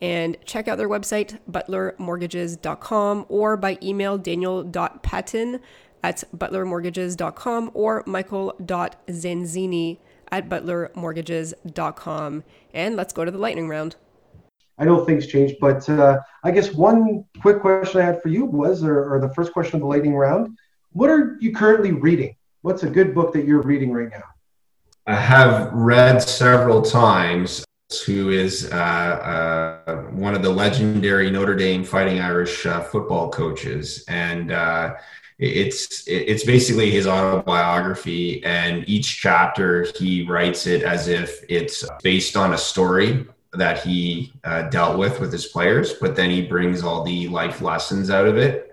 and check out their website, butlermortgages.com, or by email, daniel.patton at butlermortgages.com or michael.zanzini at butlermortgages.com. And let's go to the lightning round. I know things change, but uh, I guess one quick question I had for you was, or, or the first question of the lightning round, what are you currently reading? What's a good book that you're reading right now? I have read several times who is uh, uh, one of the legendary Notre Dame Fighting Irish uh, football coaches, and uh, it's it's basically his autobiography. And each chapter he writes it as if it's based on a story that he uh, dealt with with his players, but then he brings all the life lessons out of it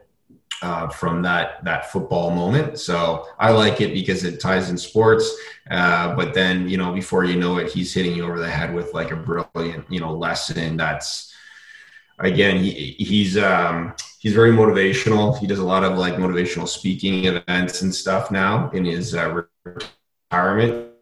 uh, from that that football moment. So I like it because it ties in sports. Uh, but then you know before you know it, he's hitting you over the head with like a brilliant you know lesson. That's again he, he's um, he's very motivational. He does a lot of like motivational speaking events and stuff now in his uh, retirement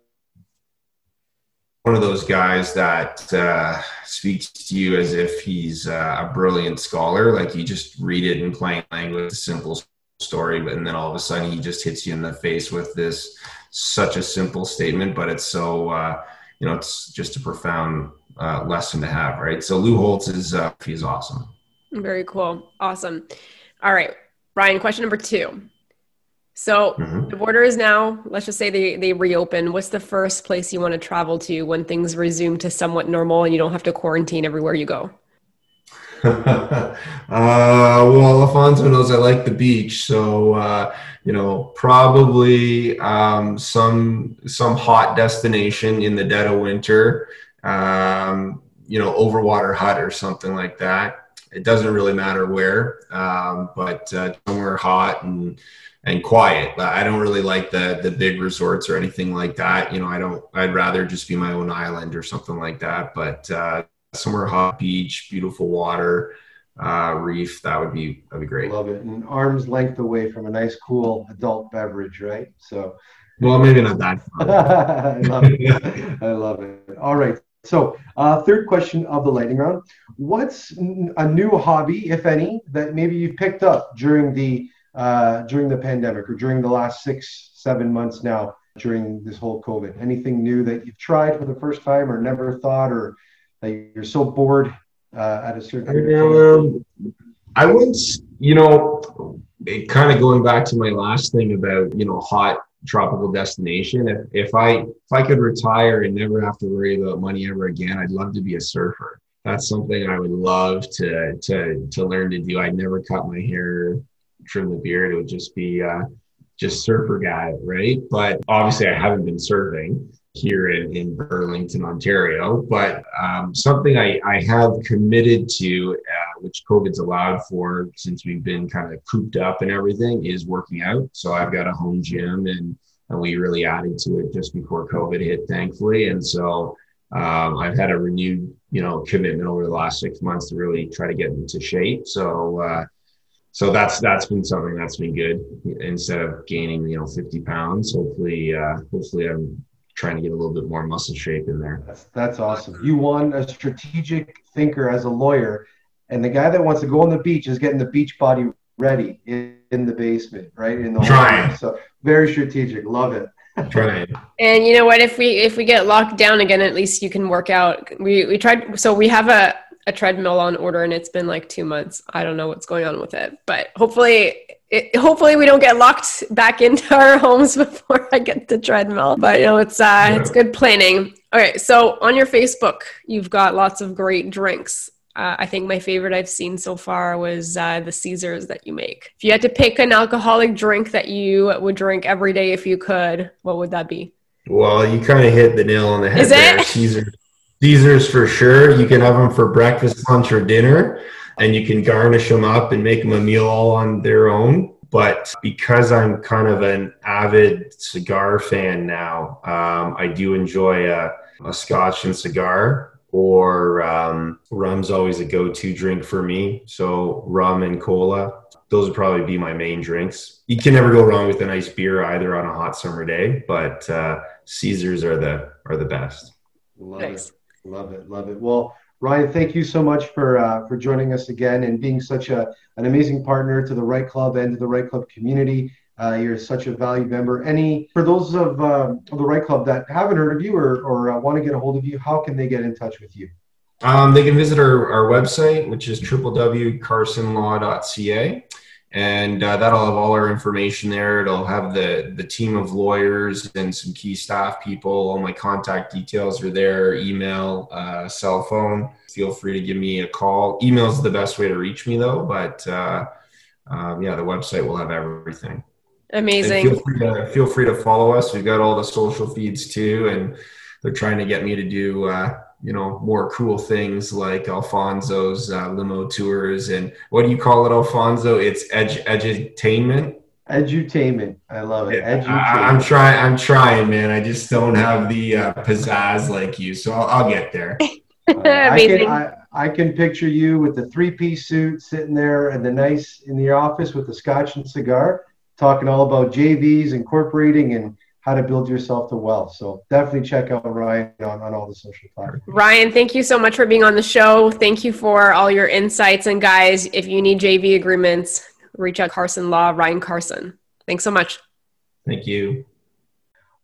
one of those guys that uh, speaks to you as if he's uh, a brilliant scholar. Like you just read it in plain language, simple story, but and then all of a sudden he just hits you in the face with this such a simple statement, but it's so uh, you know it's just a profound uh, lesson to have, right? So Lou Holtz is uh, he's awesome. Very cool, awesome. All right, Ryan. Question number two. So mm-hmm. the border is now. Let's just say they they reopen. What's the first place you want to travel to when things resume to somewhat normal and you don't have to quarantine everywhere you go? uh, well, Alfonso knows I like the beach, so uh, you know probably um, some some hot destination in the dead of winter. Um, you know, overwater hut or something like that. It doesn't really matter where, um, but uh, somewhere hot and and quiet. I don't really like the the big resorts or anything like that. You know, I don't. I'd rather just be my own island or something like that. But uh, somewhere hot beach, beautiful water, uh, reef. That would be that'd be great. Love it. And arm's length away from a nice, cool adult beverage, right? So. Well, maybe not that. I love it. I love it. All right. So, uh, third question of the lightning round: What's a new hobby, if any, that maybe you've picked up during the uh, during the pandemic or during the last six, seven months now during this whole COVID? Anything new that you've tried for the first time or never thought, or that you're so bored uh, at a certain um, I wouldn't, you know, kind of going back to my last thing about, you know, hot tropical destination. If, if I if I could retire and never have to worry about money ever again, I'd love to be a surfer. That's something I would love to to to learn to do. I'd never cut my hair, trim the beard. It would just be uh, just surfer guy, right? But obviously, I haven't been surfing here in, in Burlington, Ontario. But um, something I, I have committed to, uh, which COVID's allowed for since we've been kind of cooped up and everything, is working out. So I've got a home gym and, and we really added to it just before COVID hit, thankfully. And so um, I've had a renewed, you know, commitment over the last six months to really try to get into shape. So, uh, so that's that's been something that's been good. Instead of gaining, you know, 50 pounds, hopefully, uh, hopefully I'm trying to get a little bit more muscle shape in there. That's, that's awesome. You won a strategic thinker as a lawyer, and the guy that wants to go on the beach is getting the beach body ready in, in the basement, right? In the trying. So very strategic. Love it. trying. And you know what? If we if we get locked down again, at least you can work out. We we tried. So we have a a treadmill on order, and it's been like two months. I don't know what's going on with it, but hopefully it, hopefully we don't get locked back into our homes before I get the treadmill. But you know, it's uh, yeah. it's good planning. All right, so on your Facebook, you've got lots of great drinks. Uh, I think my favorite I've seen so far was uh, the Caesars that you make. If you had to pick an alcoholic drink that you would drink every day if you could, what would that be? Well, you kind of hit the nail on the head Is there. It? Caesars, Caesars for sure. You can have them for breakfast, lunch, or dinner and you can garnish them up and make them a meal all on their own. But because I'm kind of an avid cigar fan now, um, I do enjoy a, a scotch and cigar, or um, rum's always a go to drink for me. So, rum and cola, those would probably be my main drinks. You can never go wrong with a nice beer either on a hot summer day, but uh, Caesars are the are the best. Love nice. it. Love it. Love it. Well, Ryan, thank you so much for uh, for joining us again and being such a an amazing partner to the REITE Club and to the REITE Club community. Uh, you're such a valued member. Any for those of, uh, the REITE Club that haven't heard of you or, or uh, want to get a hold of you, how can they get in touch with you? Um, they can visit our, our website, which is www.carsonlaw.ca and uh, that'll have all our information there. It'll have the the team of lawyers and some key staff people. All my contact details are there: email, uh, cell phone. Feel free to give me a call. Email is the best way to reach me, though. But uh, um, yeah, the website will have everything. Amazing. Feel free to feel free to follow us. We've got all the social feeds too, and they're trying to get me to do uh, you know more cool things like Alfonso's uh, limo tours and what do you call it, Alfonso? It's edge edutainment. Edutainment, I love it. Edutainment. I, am trying. I'm trying, man. I just don't have the uh, pizzazz like you, so I'll, I'll get there. Uh, I, can, I, I, can picture you with the three-piece suit, sitting there in the nice in the office with the scotch and cigar, talking all about JVs, incorporating, and how to build yourself to wealth. So definitely check out Ryan on, on all the social platforms. Ryan, thank you so much for being on the show. Thank you for all your insights. And guys, if you need JV agreements, reach out Carson Law, Ryan Carson. Thanks so much. Thank you.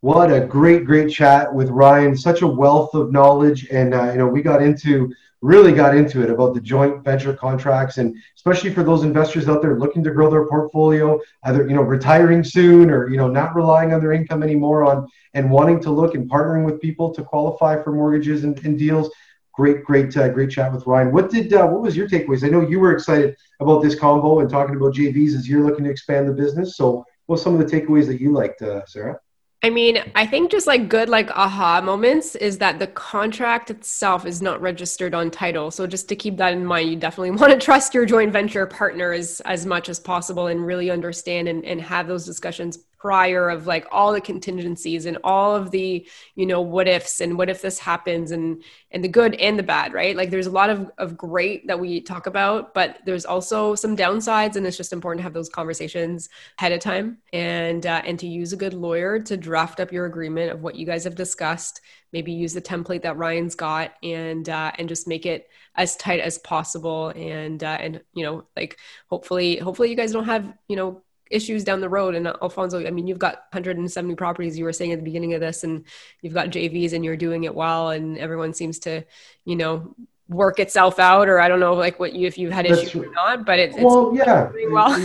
What a great, great chat with Ryan. Such a wealth of knowledge, and uh, you know, we got into really got into it about the joint venture contracts, and especially for those investors out there looking to grow their portfolio, either you know retiring soon or you know not relying on their income anymore on and wanting to look and partnering with people to qualify for mortgages and, and deals. Great, great, uh, great chat with Ryan. What did uh, what was your takeaways? I know you were excited about this combo and talking about JVs as you're looking to expand the business. So, what some of the takeaways that you liked, uh, Sarah? I mean, I think just like good like aha moments is that the contract itself is not registered on title. So just to keep that in mind, you definitely want to trust your joint venture partners as much as possible and really understand and, and have those discussions prior of like all the contingencies and all of the you know what ifs and what if this happens and and the good and the bad right? Like there's a lot of, of great that we talk about but there's also some downsides and it's just important to have those conversations ahead of time and uh, and to use a good lawyer to draft up your agreement of what you guys have discussed maybe use the template that ryan's got and uh, and just make it as tight as possible and uh, and you know like hopefully hopefully you guys don't have you know issues down the road. And Alfonso, I mean, you've got 170 properties you were saying at the beginning of this, and you've got JVs and you're doing it well, and everyone seems to, you know, work itself out or i don't know like what you if you've had issues or not but it's, well yeah. well.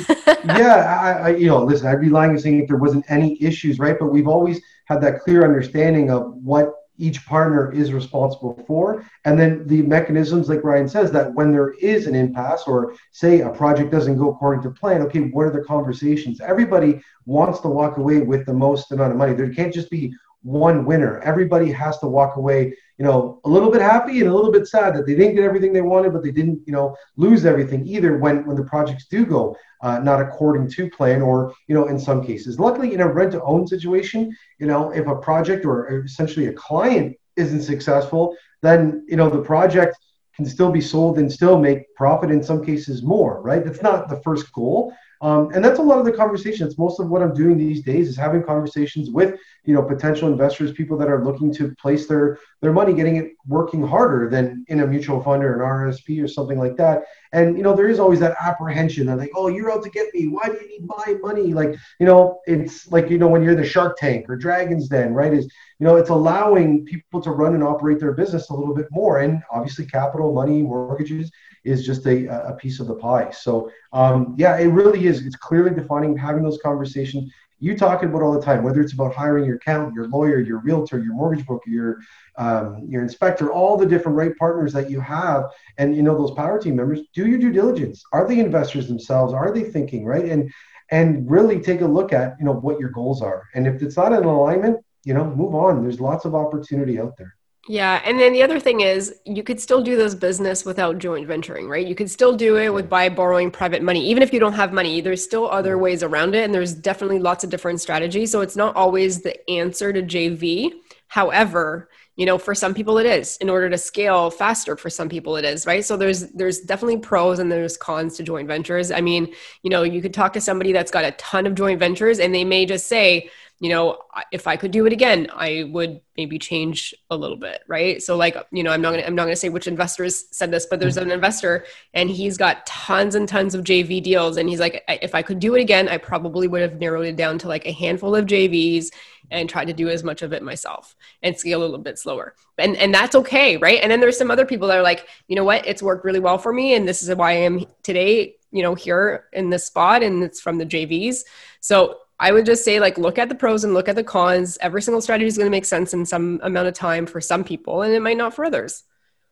yeah I, I, you know listen i'd be lying saying if there wasn't any issues right? But we've always had that clear understanding of what each partner is responsible for. And then the mechanisms, like Ryan says, that when there is an impasse or say a project doesn't go according to plan, okay, what are the conversations? Everybody wants to walk away with the most amount of money. There can't just be one winner. Everybody has to walk away, you know, a little bit happy and a little bit sad that they didn't get everything they wanted, but they didn't, you know, lose everything either when when the projects do go uh, not according to plan, or you know, in some cases. Luckily, in a rent-to-own situation, you know, if a project or essentially a client isn't successful, then you know the project can still be sold and still make profit in some cases more right that's not the first goal um, and that's a lot of the conversations. Most of what I'm doing these days is having conversations with, you know, potential investors, people that are looking to place their their money, getting it working harder than in a mutual fund or an RSP or something like that. And you know, there is always that apprehension of like, oh, you're out to get me. Why do you need my money? Like, you know, it's like you know when you're the Shark Tank or Dragon's Den, right? Is you know, it's allowing people to run and operate their business a little bit more, and obviously, capital, money, mortgages is just a, a piece of the pie. So um, yeah, it really is. It's clearly defining having those conversations. You talk about all the time, whether it's about hiring your accountant, your lawyer, your realtor, your mortgage broker, your um, your inspector, all the different right partners that you have, and you know those power team members. Do your due diligence. Are they investors themselves? Are they thinking right? And and really take a look at you know what your goals are. And if it's not in alignment, you know, move on. There's lots of opportunity out there. Yeah, and then the other thing is you could still do this business without joint venturing, right? You could still do it with by borrowing private money. Even if you don't have money, there's still other ways around it and there's definitely lots of different strategies. So it's not always the answer to JV. However, you know, for some people it is. In order to scale faster for some people it is, right? So there's there's definitely pros and there's cons to joint ventures. I mean, you know, you could talk to somebody that's got a ton of joint ventures and they may just say, you know, if I could do it again, I would maybe change a little bit, right? So like, you know, I'm not gonna I'm not gonna say which investors said this, but there's mm-hmm. an investor and he's got tons and tons of JV deals, and he's like, if I could do it again, I probably would have narrowed it down to like a handful of JVs and tried to do as much of it myself and scale a little bit slower. And and that's okay, right? And then there's some other people that are like, you know what, it's worked really well for me, and this is why I am today, you know, here in this spot, and it's from the JVs. So I would just say like look at the pros and look at the cons. Every single strategy is going to make sense in some amount of time for some people, and it might not for others.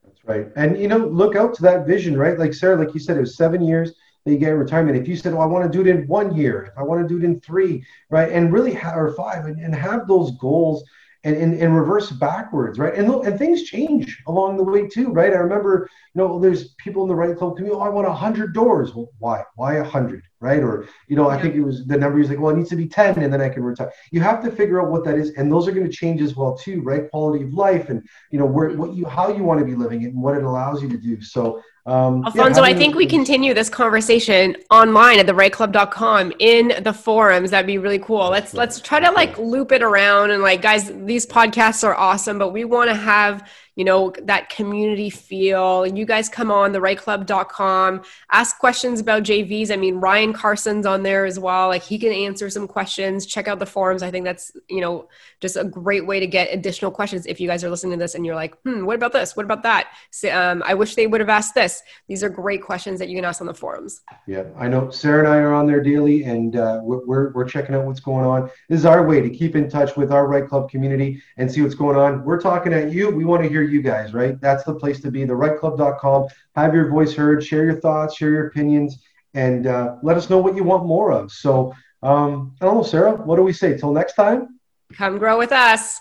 That's right. And you know, look out to that vision, right? Like Sarah, like you said, it was seven years that you get retirement. If you said, "Well, I want to do it in one year," if I want to do it in three, right, and really have or five, and, and have those goals and, and, and reverse backwards, right? And look, and things change along the way too, right? I remember, you know, there's people in the REITE Club to me, oh, I want hundred doors. Well, why? Why hundred, right? Or you know, I think it was the number. He's like, well, it needs to be ten, and then I can retire. You have to figure out what that is, and those are going to change as well too, right? Quality of life, and you know, where mm-hmm. what you how you want to be living it, and what it allows you to do. So um, Alfonso, yeah, I think we continue this conversation online at the therightclub.com in the forums. That'd be really cool. Let's let's try to like loop it around and like guys, these podcasts are awesome, but we want to have you know, that community feel. You guys come on the rightclub.com, ask questions about JVs. I mean, Ryan Carson's on there as well. Like he can answer some questions. Check out the forums. I think that's, you know, just a great way to get additional questions if you guys are listening to this and you're like, hmm, what about this? What about that? So, um, I wish they would have asked this. These are great questions that you can ask on the forums. Yeah, I know Sarah and I are on there daily and uh, we're, we're checking out what's going on. This is our way to keep in touch with our REITE Club community and see what's going on. We're talking at you. We want to hear you guys, right? That's the place to be, The therightclub.com. Have your voice heard, share your thoughts, share your opinions, and uh, let us know what you want more of. So, um, I don't know, Sarah, what do we say? Till next time? Come grow with us.